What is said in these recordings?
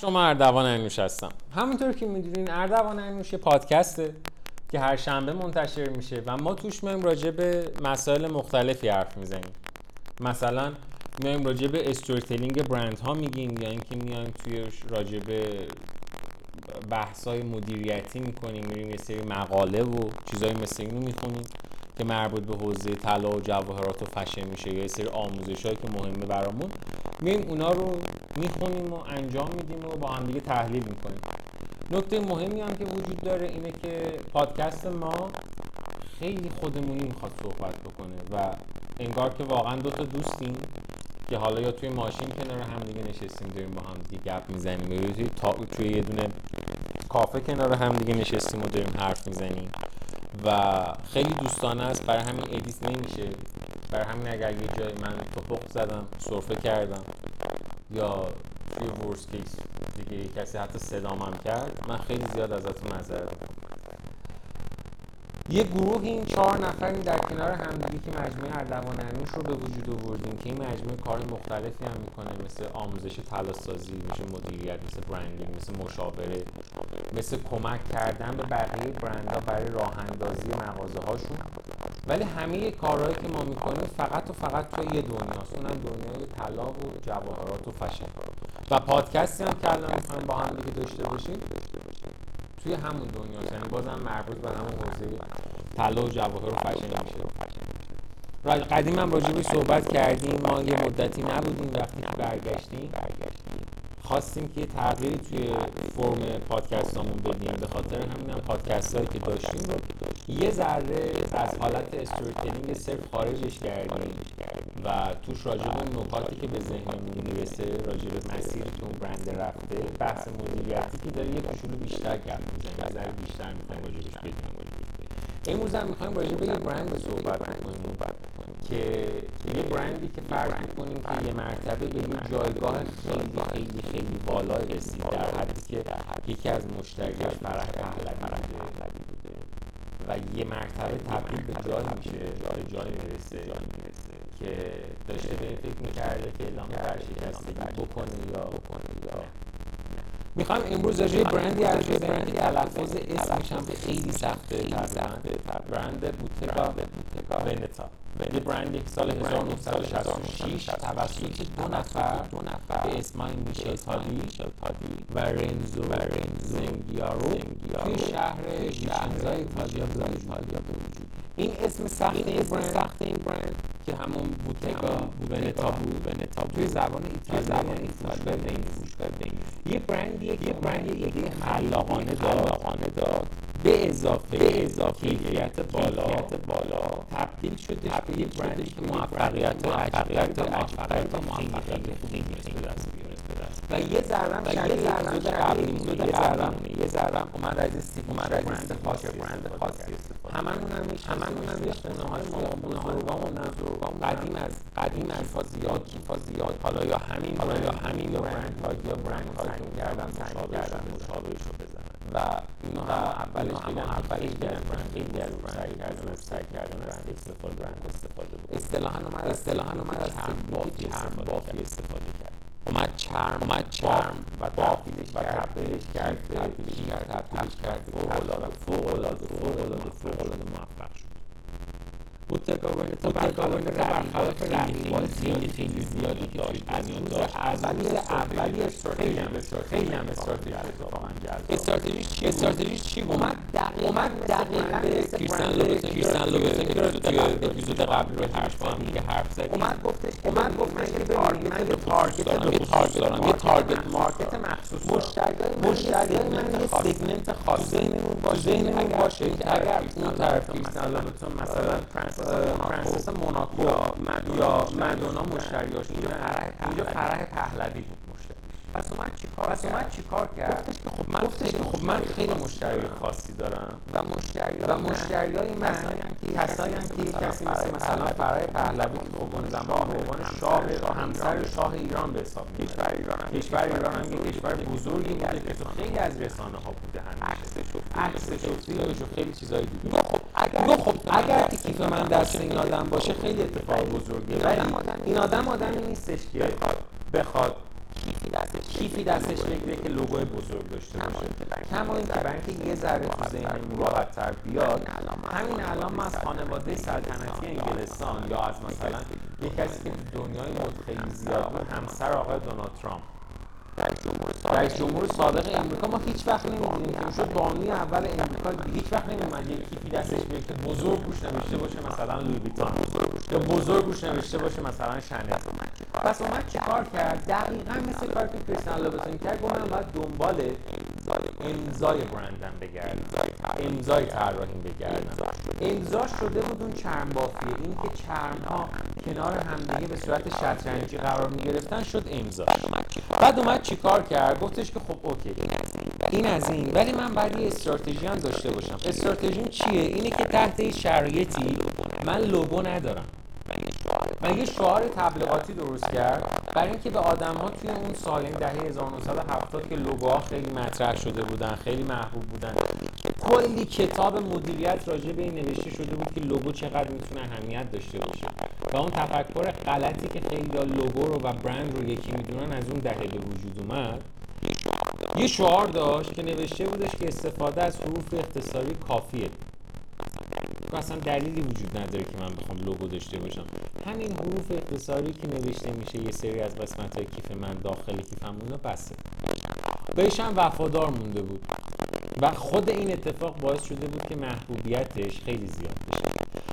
شما اردوان انوش هستم. همونطور که می‌دونین اردوان انوش یه پادکسته که هر شنبه منتشر میشه و ما توش میایم راجع به مسائل مختلفی حرف می‌زنیم. مثلا میایم راجع به استوری برند ها میگیم یا اینکه میایم توی راجع به بحث های مدیریتی می‌کنیم میریم یه سری مقاله و چیزای مثل اینو می‌خونیم. که مربوط به حوزه طلا و جواهرات و فشن میشه. یا یه سری آموزش هایی که مهمه برامون. میایم اونا رو می‌خونیم و انجام میدیم و با هم دیگه تحلیل می‌کنیم. نکته مهمی هم که وجود داره اینه که پادکست ما خیلی خودمونی می‌خواد صحبت بکنه و انگار که واقعا دو تا دوستیم که حالا یا توی ماشین کنار هم دیگه نشستیم داریم با هم دیگه گپ می‌زنیم. یا توی تا... توی یه دونه کافه کنار هم دیگه نشستیم و داریم حرف می‌زنیم. و خیلی دوستانه است. برای همین ادیت نمیشه. برای همین اگر یه جای من توپق زدم سرفه کردم یا توی ورس کیس دیگه کسی حتی صدامم کرد من خیلی زیاد ازتون معذرت یه گروه این چهار نفریم در کنار همدیگه که مجموعه اردوان انوش رو به وجود آوردیم که این مجموعه کار مختلفی هم می‌کنه مثل آموزش تلاسازی مثل مدیریت مثل برندینگ مثل مشاوره. مثل کمک کردن به بقیه برندها برای راه اندازی مغازه هاشون ولی همه کارهایی که ما می‌کنیم فقط و فقط توی یه دنیاست. اونم دنیای طلا و جواهرات و فشن. و پادکستی هم که الان می‌خوایم با هم دیگه داشته باشیم توی همون دنیا یعنی بازم مربوط به همون حوزه طلا و جواهر و فشن میشه. قدیم هم راجبی صحبت کردیم. ما یه مدتی نبودیم وقتی برگشتیم. خواستیم که تغییری توی فرم پادکستامون بدیم به خاطر همین هم پادکست هایی که داشتیم رو یه ذره از حالت storytelling صرف خارجش کردیم و توش راجع به نکاتی که به ذهنمون می‌رسه راجع به مسیر که اون برند رفته بحث مدیریتی که داره یه کوچولو بیشتر گپ می‌زنه یه ذره بیشتر می‌خوایم راجبش بدیم امروز هم می‌خوایم راجع به یه برند صحبت کنیم. که یه برندی که فرض می‌کنیم که یه مرتبه به یه جایگاه خیلی خیلی خیلی بالا رسید در حدی که یکی از مشتریاش فرح پهلوی بوده. و یه مرتبه تبدیل به جایی میشه به جایی می‌رسه که داشته به فکر می‌کرده که اعلام ورشکستگی بکنه یا بکنه یا می‌خوام امروز راجع برندی از برندی تلفظ اسمش هم خیلی سخته برند بوتگا ونتا یه برندی که سال 1966 توسط دو نفر دو نفر به اسمای میشل تادی و رنزو و رنزو زنگیارو. توی شهر ویچنزا ایتالیا به وجود این اسم سخت این برند سخت این برند که همون بوتگا ونتا بود. ونتا توی زبان ایتالیایی زبان فوش بدین یه برندیه که برند ایده خلاقانه داد. به اضافه به اضافه کیفیت بالا بالا. تبدیل شده به یه برندی که موفقیت و موفقیت و موفقیت خیلی به دست و یه ذره و یه ذره قبلی مونده یه ذره یه ذره اومد. از اومد. از استفاده برند خاصی هممون هم هممون هم یه خونه های بزرگامون بزرگامون قدیم از قدیم از زیاد کیفا زیاد حالا یا همین حالا یا همین برند. ها یا برند ها کردن سعی مشابهش رو و اینا اولش خیلی اولش گرفتن خیلی از سعی کردن سعی کردن از استفاده برند استفاده بود اصطلاحا اومد اصطلاحا اومد از هم بافی استفاده کرد. اومد چرم اومد چرم و تبدیلش کرد تبدیلش کرد تبدیلش کرد تبدیلش کرد. فوق العاده فوق العاده فوق العاده فوق العاده موفق شد. بوتگا ونتا برخلاف برخلاف رقیبان خیلی خیلی زیادی داشت. از روز اولی اولی خیلی هم خیلی هم استراتژی استراتژیش چی استراتژیش چی بود اومد دقیقاً دقیقاً کریستیان لوبتون کریستیان لوبتون که توی اپیزود قبل رو حرف با هم دیگه حرف زدیم. اومد گفتش اومد گفت من یه تارگت تارگت دارم. یه تارگت دارم. یه تارگت مارکت مخصوص مشتری مشتری من یه سگمنت خاص ذهنمون باشه ذهنمون باشه که اگر اون طرف کریستیان لوبتون مثلا فرانسیس موناکو. یا مدونا مشتریاش اینجا فرح پهلوی بود. پس اومد چیکار پس اومد چیکار کرد گفتش که خب من گفتش که خب من خیلی مشتری خاصی دارم. و مشتری و مشتریای من. کسایی که کسی مثل مثلا فرح پهلوی که خب اون زمان به عنوان شاه همسر شاه ایران به حساب میاد کشور ایران کشور ایران هم یه کشور بزرگی بوده که خیلی از رسانه ها بوده همیشه عکسش و عکسش و فیلمش و خیلی چیزای دیگه خب اگر خب اگر کیف من دست این آدم باشه خیلی اتفاق بزرگیه. ولی این آدم آدمی نیستش که بخواد کیفی دستش بگیره. که لوگوی بزرگ داشته باشه. کما اینکه برای اینکه یه ذره تو ذهنمون راحت تر بیاد. همین الان ما از خانواده سلطنتی انگلستان یا از مثلا یه کسی که دنیای مد خیلی زیاد بود همسر آقای دونالد ترامپ. رئیس جمهور سابق امریکا. ما هیچ وقت نمی‌دونیم که شد بانی اول امریکا هیچ وقت نمیومد یه کیفی دستش بیاد که بزرگ روش نوشته باشه مثلا لوی ویتون یا بزرگ روش نوشته باشه مثلا شنل. پس اومد چیکار کرد؟ دقیقا مثل کار که کریستیان لوبتون کرد گفت من باید دنبال امضای برندم بگردم. امضای طراحیم بگردم. امضا شده بود اون چرم بافیه. این که چرم ها کنار همدیگه به صورت شطرنجی قرار می گرفتن شد امضا. بعد اومد چیکار کرد؟ گفتش که خب اوکی. این از این. ولی من باید یه استراتژی هم داشته باشم. استراتژیم چیه؟ اینه که تحت شرایطی من لوگو ندارم. و یه شعار تبلیغاتی درست کرد برای اینکه به آدم ها توی اون سال این دهه 1970 که لوگوها خیلی مطرح شده بودن خیلی محبوب بودن کلی کتاب مدیریت راجع به این نوشته شده بود که لوگو چقدر می‌تونه اهمیت داشته باشه. و اون تفکر غلطی که خیلی لوگو رو و برند رو یکی می‌دونن از اون دهه به وجود اومد. یه شعار داشت که نوشته بودش که استفاده از حروف اختصاری کافیه. اصلا دلیلی وجود نداره که من بخوام لوگو داشته باشم. همین حروف اختصاری که نوشته میشه یه سری از قسمت های کیف من داخل کیفم اونا بسه. بهش هم وفادار مونده بود و خود این اتفاق باعث شده بود که محبوبیتش خیلی زیاد بشه.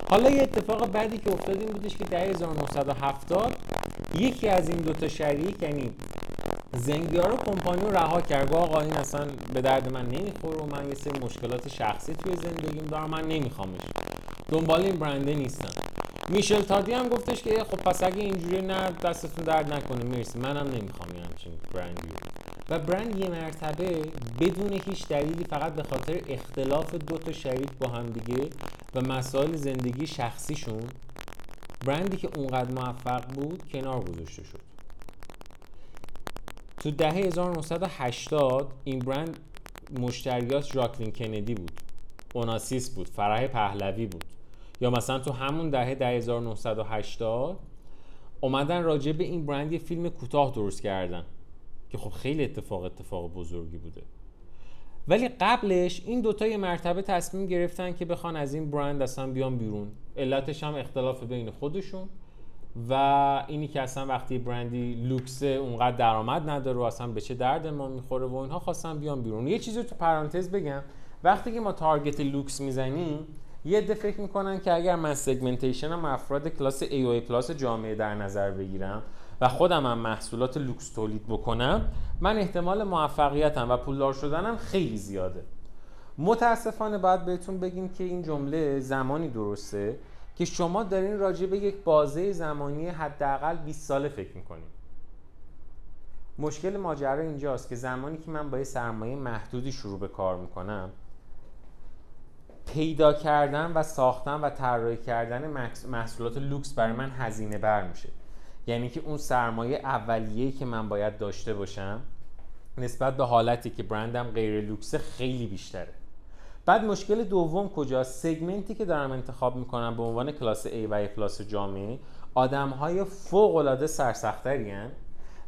حالا یه اتفاق بعدی که افتاد این بودش که در 1970 یکی از این دوتا شریک یعنی زنگیار کمپانی رو رها کرد. گفت آقا این اصلا به درد من نمی‌خوره و من یه سری مشکلات شخصی توی زندگیم دارم من نمیخوامش. دنبال این برنده نیستم. میشل تادی هم گفتش که خب پس اگه اینجوری نه دستتون درد نکنه. مرسی. منم نمی‌خوام یه همچین برندی. و برند یه مرتبه بدون هیچ دلیلی فقط به خاطر اختلاف دو تا شریک با هم دیگه و مسائل زندگی شخصیشون برندی که اونقدر موفق بود کنار گذاشته شد. تو دهه 1980 این برند مشتریات ژاکلین کندی بود. اوناسیس بود. فرح پهلوی بود. یا مثلا تو همون دهه ده 1980 اومدن راجع به این برند یه فیلم کوتاه درست کردن. که خب خیلی اتفاق اتفاق بزرگی بوده. ولی قبلش این دوتا یه مرتبه تصمیم گرفتن که بخوان از این برند اصلا بیان بیرون. علتش هم اختلاف بین خودشون. و اینی که اصلا وقتی برندی لوکس اونقدر درآمد نداره و اصلا به چه درد ما می‌خوره و اینها خواستن بیان بیرون. یه چیزی تو پرانتز بگم. وقتی که ما target لوکس می‌زنیم یه عده فکر می‌کنن که اگر من segmentation م افراد کلاس A و A plus جامعه در نظر بگیرم و خودم هم محصولات لوکس تولید بکنم من احتمال موفقیتم و پولدار شدنم خیلی زیاده. متاسفانه باید بهتون بگیم که این جمله زمانی درسته که شما دارین راجع به یک بازه زمانی حداقل 20 ساله فکر می‌کنید مشکل ماجرا اینجاست که زمانی که من با یه سرمایه محدودی شروع به کار می‌کنم پیدا کردن و ساختن و طراحی کردن محصولات لوکس برای من هزینه بر میشه. یعنی که اون سرمایه اولیه‌ای که من باید داشته باشم نسبت به حالتی که برندم غیر لوکسه خیلی بیشتره. بعد مشکل دوم کجاست؟ سگمنتی که دارم انتخاب می‌کنم به عنوان کلاس A و کلاس جامعه آدم های فوق العاده سرسختری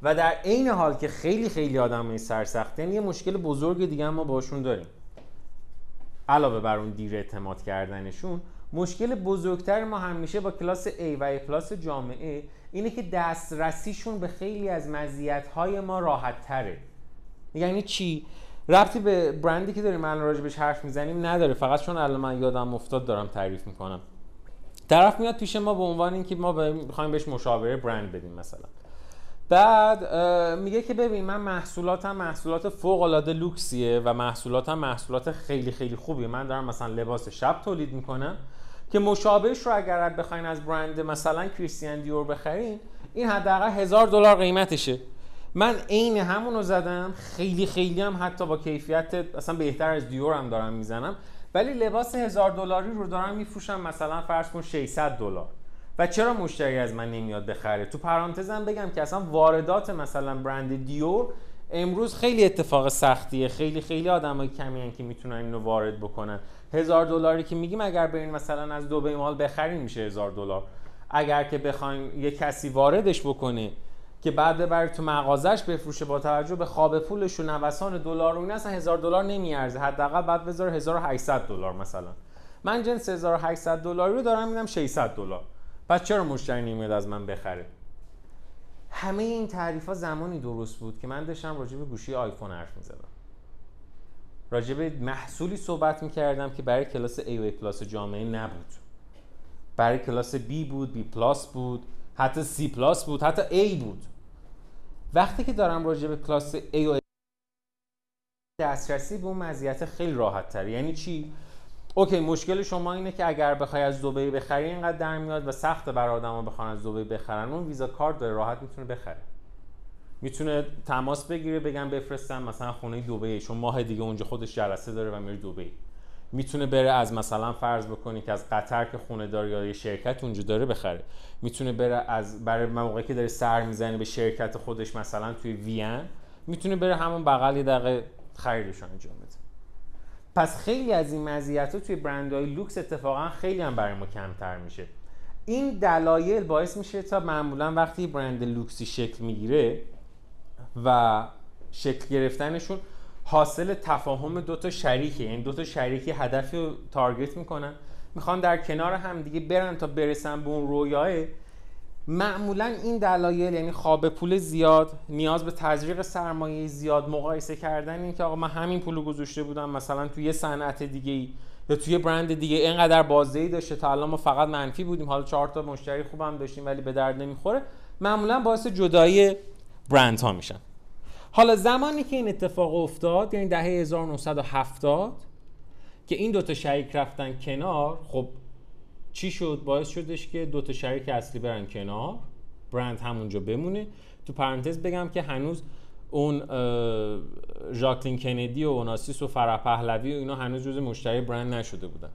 و در عین حال که خیلی خیلی آدم های سرسختی یه مشکل بزرگ دیگه ما باشون داریم. علاوه بر اون دیر اعتماد کردنشون مشکل بزرگتر ما همیشه با کلاس A و کلاس جامعه اینه که دسترسیشون به خیلی از مزیت ما راحت تره یعنی چی؟ ربطی به برندی که داریم الان راجبش حرف می‌زنیم نداره. فقط چون الان من یادم افتاد دارم تعریف می‌کنم. طرف میاد پیش ما به عنوان اینکه ما می‌خوایم بهش مشاوره برند بدیم مثلا. بعد میگه که ببین من محصولاتم محصولات فوق العاده لوکسیه و محصولاتم محصولات خیلی خیلی خوبیه. من دارم مثلا لباس شب تولید می‌کنم که مشابهش رو اگر بخواین از برند مثلا کریستیان دیور بخرین این حداقل هزار دلار قیمتشه. من عین همون رو زدم. خیلی خیلی هم حتی با کیفیت اصلا بهتر از دیور هم دارم می‌زنم. ولی لباس هزار دلاری رو دارم میفروشم مثلا فرض کن 600 دلار. و چرا مشتری از من نمیاد بخره؟ تو پرانتزم بگم که اصلا واردات مثلا برند دیور امروز خیلی اتفاق سختیه. خیلی خیلی آدمای کمی که می‌تونن اینو وارد بکنن. هزار دلاری که میگیم اگر برین مثلا از دبی مال بخرین میشه هزار دلار. اگر که بخواین یه کسی واردش بکنه که بعد ببری تو مغازش بفروشه با توجه به خواب پولش و نوسان دلار و اصلا هزار دلار نمیارزه. حداقل بعد بذاره 1800 دلار مثلا. من جنس 1800 دلاری رو دارم میدم 600 دلار. پس چرا مشتری نمیاد از من بخره؟ همه این تعریف ها زمانی درست بود که من داشتم راجع به گوشی آیفون حرف می‌زدم. راجع به محصولی صحبت می‌کردم که برای کلاس A و کلاس جامعه نبود. برای کلاس B بود B plus بود. حتی C plus بود حتی A بود. وقتی که دارم راجع به کلاس A و دسترسی به اون مزیت خیلی راحت تره. یعنی چی؟ Okay مشکل شما اینه که اگر بخوای از دبی بخری اینقدر در میاد و سخت برای آدما بخوان از دبی بخرن. اون ویزا کارت داره راحت می‌تونه بخره. می‌تونه تماس بگیره بگم بفرستم مثلا خونه دبی چون ماه دیگه اونجا خودش جلسه داره و میره دبی. می‌تونه بره از مثلا فرض بکنی که از قطر که خونه داره یا یه شرکت اونجا داره بخره. می‌تونه بره از برای موقعی که داره سر می‌زنه به شرکت خودش مثلا توی وین می‌تونه بره همون بغل یه دقیقه خریدش انجام بده. پس خیلی از این مزیت ها توی برندهای لوکس اتفاقا خیلی هم برای ما کمتر میشه. این دلایل باعث میشه تا معمولا وقتی برند لوکسی شکل می‌گیره و شکل گرفتنشون حاصل تفاهم دو تا شریکه. یعنی دو تا شریکی هدفی رو تارگت می‌کنن. می‌خوان در کنار هم دیگه برن تا برسن به اون رویاه. معمولا این دلایل یعنی خواب پول زیاد نیاز به تزریق سرمایه زیاد مقایسه کردن این که آقا من همین پول گذاشته بودم مثلا توی یه صنعت دیگه ای یا توی برند دیگه اینقدر بازدهی داشته تا الان ما فقط منفی بودیم. حالا چهار تا مشتری خوبم داشتیم ولی به درد نمی‌خوره. معمولا باعث جدایی برند ها میشن. حالا زمانی که این اتفاق افتاد یعنی دهه 1970 که این دوتا شریک رفتن کنار خب چی شد؟ باعث شدش که دو تا شریک اصلی برن کنار برند همونجا بمونه. تو پرانتز بگم که هنوز اون ژاکلین کندی و اوناسیس و فرح پهلوی و اینا هنوز جز مشتری برند نشده بودن.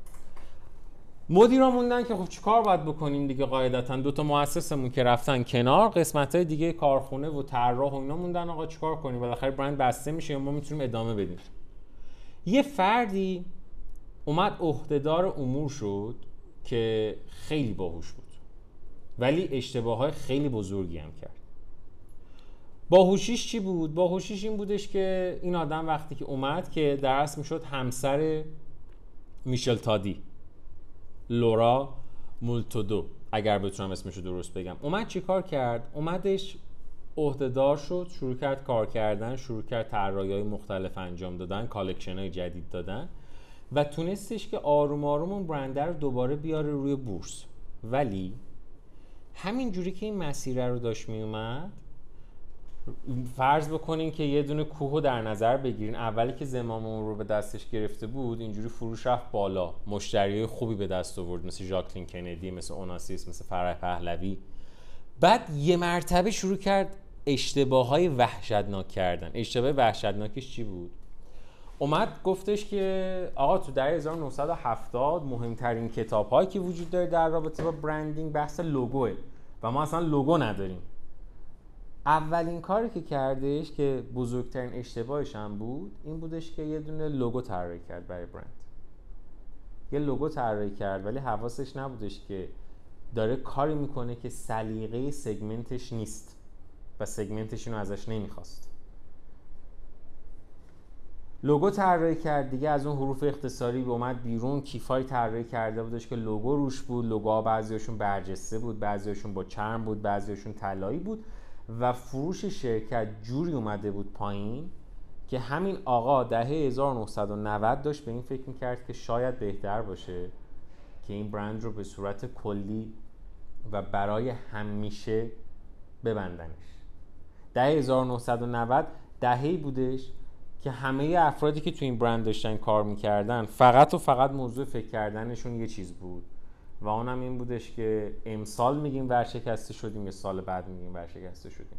مدیرا موندن که خب چیکار باید بکنیم دیگه قاعدتا؟ دو تا مؤسسمون که رفتن کنار قسمت های دیگه کارخونه و طراح و اینا موندن آقا چیکار کنیم؟ بالاخره برند بسته میشه یا ما می‌تونیم ادامه بدیم. یه فردی اومد عهدهدار امور شد که خیلی باهوش بود. ولی اشتباه های خیلی بزرگی هم کرد. باهوشیش چی بود؟ باهوشیش این بودش که این آدم وقتی که اومد که درست می‌شد همسر میشل تادی. لورا مولتودو اگر بتونم اسمشو درست بگم اومد چیکار کرد؟ اومدش عهده‌دار شد شروع کرد کار کردن شروع کرد طراحی های مختلف انجام دادن collection های جدید دادن و تونستش که آروم آروم اون برنده رو دوباره بیاره روی بورس ولی همین جوری که این مسیر رو داشت می اومد فرض بکنین که یه دونه کوهو در نظر بگیرین. اولی که زمام رو به دستش گرفته بود اینجوری فروش رفت بالا. مشتری خوبی به دست آورد مثل ژاکلین کندی مثل اوناسیس مثل فرح پهلوی. بعد یه مرتبه شروع کرد اشتباه های وحشتناک کردن. اشتباه وحشتناکش چی بود؟ اومد گفتش که آقا تو در 1970 مهمترین کتاب هایی که وجود داره در رابطه با برندینگ بحث لوگوه و ما اصلا لوگو نداریم. اولین کاری که کردش که بزرگترین اشتباهش هم بود این بودش که یه دونه لوگو طراحی کرد برای برند. یه لوگو طراحی کرد ولی حواسش نبودش که داره کاری می‌کنه که سلیقه سگمنتش نیست و سگمنتش اینو ازش نمی‌خواست. لوگو طراحی کرد دیگه از اون حروف اختصاری اومد بیرون. کیفای طراحی کرده بودش که لوگو روش بود لوگوها بعضیاشون برجسته بود بعضیاشون با چرم بود بعضیاشون طلایی بود. و فروش شرکت جوری اومده بود پایین که همین آقا دهه 1990 داشت به این فکر می‌کرد که شاید بهتر باشه که این برند رو به صورت کلی و برای همیشه ببندنش. دهه 1990 دههی بودش که همه افرادی که تو این برند داشتن کار می‌کردن فقط و فقط موضوع فکر کردنشون یه چیز بود. و اونم این بودش که امسال میگیم ورشکسته شدیم یا سال بعد میگیم ورشکسته شدیم.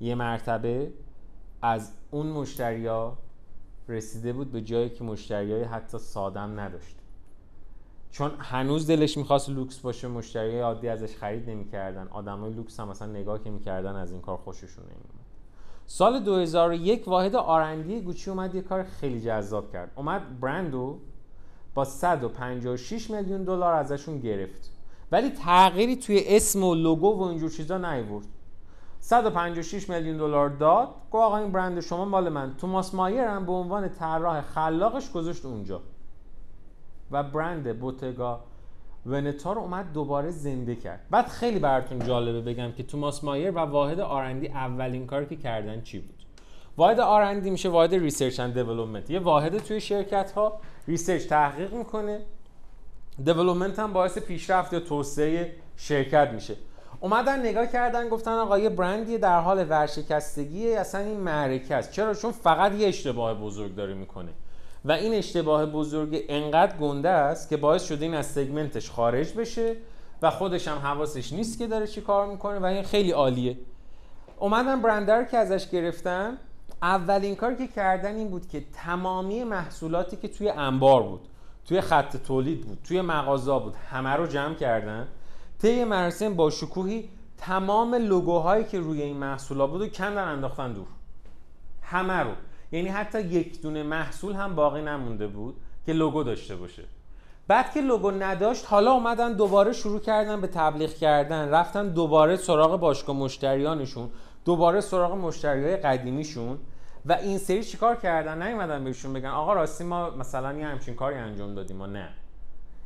یه مرتبه از اون مشتریا رسیده بود به جایی که مشتریای حتی سادم نداشت. چون هنوز دلش می‌خواست لوکس باشه مشتری عادی ازش خرید نمی‌کردن. آدمای لوکس هم مثلا نگاه که می‌کردن از این کار خوششون نمیومد سال 2001 واحد R&D گوچی اومد یه کار خیلی جذاب کرد. اومد برندو با 156 میلیون دلار ازشون گرفت. ولی تغییری توی اسم و لوگو و اینجور چیزا نیورد. 156 میلیون دلار داد گفت آقا این برند شما مال من. توماس مایر هم به عنوان طراح خلاقش گذاشت اونجا. و برند بوتگا ونتا رو اومد دوباره زنده کرد. بعد خیلی براتون جالبه بگم که توماس مایر و واحد R&D اولین کاری که کردن چی بود؟ واحد R&D میشه واحد research and development یه واحد توی شرکت ها Research تحقیق می‌کنه. Development هم باعث پیشرفت یا توسعه شرکت میشه. اومدن نگاه کردن گفتن آقا یه برندی در حال ورشکستگی اصلا این معرکه است. چرا؟ چون فقط یه اشتباه بزرگ داره می‌کنه. و این اشتباه بزرگ انقدر گنده است که باعث شده این از segment ش خارج بشه و خودش هم حواسش نیست که داره چی کار می‌کنه و این خیلی عالیه. اومدن برند رو که ازش گرفتن اولین کاری که کردن این بود که تمامی محصولاتی که توی انبار بود توی خط تولید بود توی مغازه بود همه رو جمع کردن. طی مراسم با شکوهی تمام لوگوهایی که روی این محصولا بود و کندن انداختن دور. همه رو. یعنی حتی یک دونه محصول هم باقی نمونده بود که لوگو داشته باشه. بعد که لوگو نداشت حالا اومدن دوباره شروع کردن به تبلیغ کردن رفتن دوباره سراغ باشگاه مشتریانشون. دوباره سراغ مشتریای قدیمیشون و این سری چیکار کردن؟ نیومدن بهشون بگن آقا راستی ما مثلا یه همچین کاری انجام دادیم ما نه.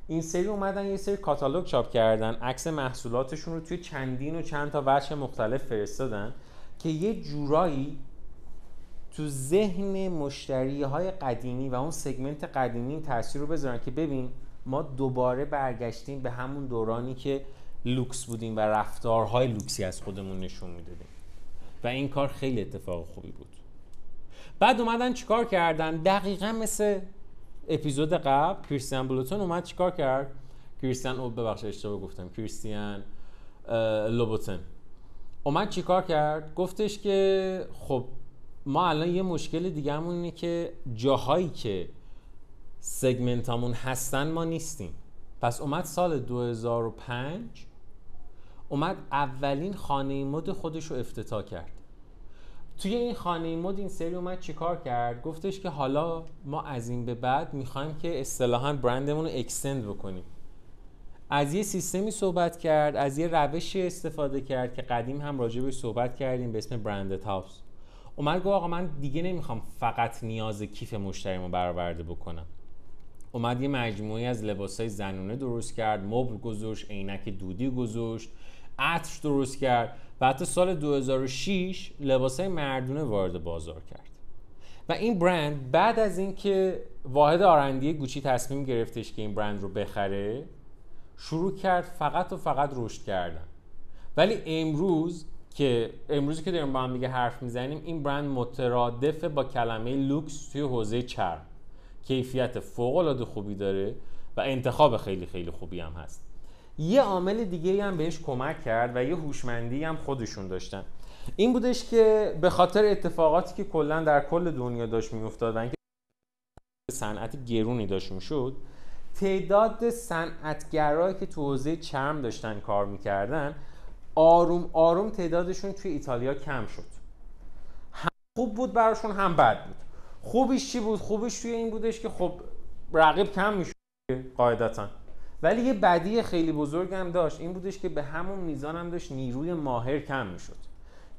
این سری اومدن یه سری کاتالوگ چاپ کردن عکس محصولاتشون رو توی چندین و چند تا وجه مختلف فرستادن که یه جورایی تو ذهن مشتری های قدیمی و اون سگمنت قدیمی تاثیر رو بذارن که ببین ما دوباره برگشتیم به همون دورانی که لوکس بودیم و رفتارهای لوکسی از خودمون نشون می‌دادیم. و این کار خیلی اتفاق خوبی بود. بعد اومدن چیکار کردن؟ دقیقا مثل اپیزود قبل کریستیان بلوتون اومد چیکار کرد؟ کریستیان او ببخشید اشتباه گفتم کریستیان لوبوتن. اومد چیکار کرد؟ گفتش که خب ما الان یه مشکل دیگه همون اینه که جاهایی که سگمنتامون هستن ما نیستیم. پس اومد سال 2005 اومد اولین خانه مد خودش رو افتتاح کرد. توی این خانه مد این سری اومد چیکار کرد؟ گفتش که حالا ما از این به بعد می‌خوایم که اصطلاحا برندمون رو اکستند بکنیم. از یه سیستمی صحبت کرد از یه روشی استفاده کرد که قدیم هم راجع بهش صحبت کردیم به اسم برند هاوس اومد گفت آقا من دیگه نمی‌خوام فقط نیاز کیف مشتریمو برآورده بکنم. اومد یه مجموعی از لباسای زنونه درست کرد مبل گذاشت عینک دودی گذاشت. عطر درست کرد و حتی سال 2006 لباسای مردونه وارد بازار کرد. و این برند بعد از اینکه واحد آرندی گوچی تصمیم گرفتش که این برند رو بخره شروع کرد فقط و فقط رشد کردن. ولی امروز که امروزی که داریم با هم دیگه حرف می‌زنیم این برند مترادف با کلمه لوکس توی حوزه چرم. کیفیت فوق العاده خوبی داره و انتخاب خیلی خیلی خوبی هم هست. یه عامل دیگه هم بهش کمک کرد و یه هوشمندی هم خودشون داشتن. این بودش که به خاطر اتفاقاتی که کلا در کل دنیا داشت میافتاد و اینکه صنعت گرونی داشت می‌شد تعداد صنعتگرایی که تو حوزه چرم داشتن کار می‌کردن آروم آروم تعدادشون توی ایتالیا کم شد. هم خوب بود براشون هم بد بود. خوبیش چی بود؟ خوبیش توی این بودش که خب رقیب کم می‌شد. قاعدتا. ولی یه بدی خیلی بزرگ هم داشت این بودش که به همون میزان هم داشت نیروی ماهر کم می‌شد.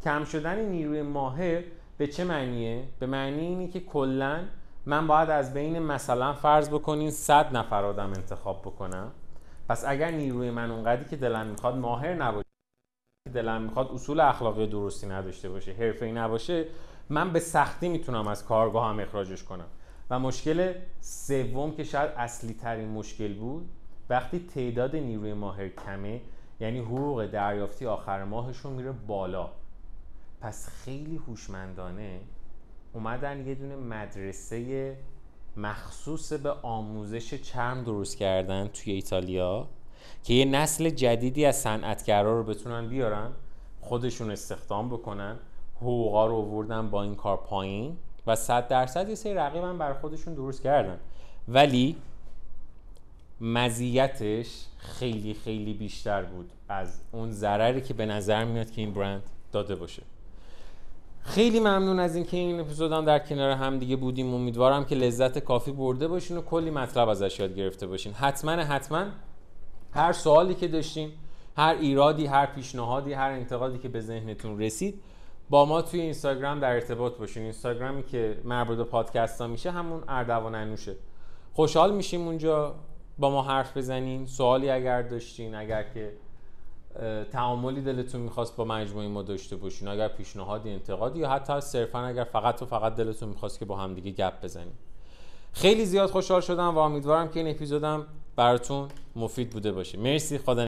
کم شدن نیروی ماهر به چه معنیه؟ به معنی اینه که کلا من باید از بین مثلا فرض بکنین 100 نفر آدم انتخاب بکنم. پس اگر نیروی من اونقدری که دلم می‌خواد ماهر نباشه دلم می‌خواد اصول اخلاقی درستی نداشته باشه حرفه‌ای نباشه من به سختی می‌تونم از کارگاه هم اخراجش کنم. و مشکل سوم که شاید اصلی ترین مشکل بود وقتی تعداد نیروی ماهر کمه یعنی حقوق دریافتی آخر ماهشون میره بالا. پس خیلی هوشمندانه اومدن یه دونه مدرسه مخصوص به آموزش چرم درست کردن توی ایتالیا که یه نسل جدیدی از صنعتگرا رو بتونن بیارن خودشون استخدام بکنن حقوقا رو آوردن با این کار پایین و صد درصد یه سری رقیب هم بر خودشون درست کردن. ولی مزیتش خیلی خیلی بیشتر بود از اون ضرری که به نظر میاد که این برند داده باشه. خیلی ممنون از اینکه این اپیزود هم در کنار هم دیگه بودیم. امیدوارم که لذت کافی برده باشین و کلی مطلب ازش یاد گرفته باشین. حتما حتما هر سوالی که داشتین هر ایرادی هر پیشنهادی هر انتقادی که به ذهنتون رسید با ما توی اینستاگرام در ارتباط باشین. اینستاگرامی که مربوط به پادکست ها میشه همون اردوان انوشه. خوشحال میشیم اونجا. با ما حرف بزنین سوالی اگر داشتین اگر که تعاملی دلتون می‌خواست با مجموعه ما داشته باشین اگر پیشنهادی انتقادی یا حتی صرفا اگر فقط و فقط دلتون می‌خواست که با همدیگه گپ بزنیم خیلی زیاد خوشحال شدم و امیدوارم که این اپیزودم براتون مفید بوده باشه. مرسی. خدا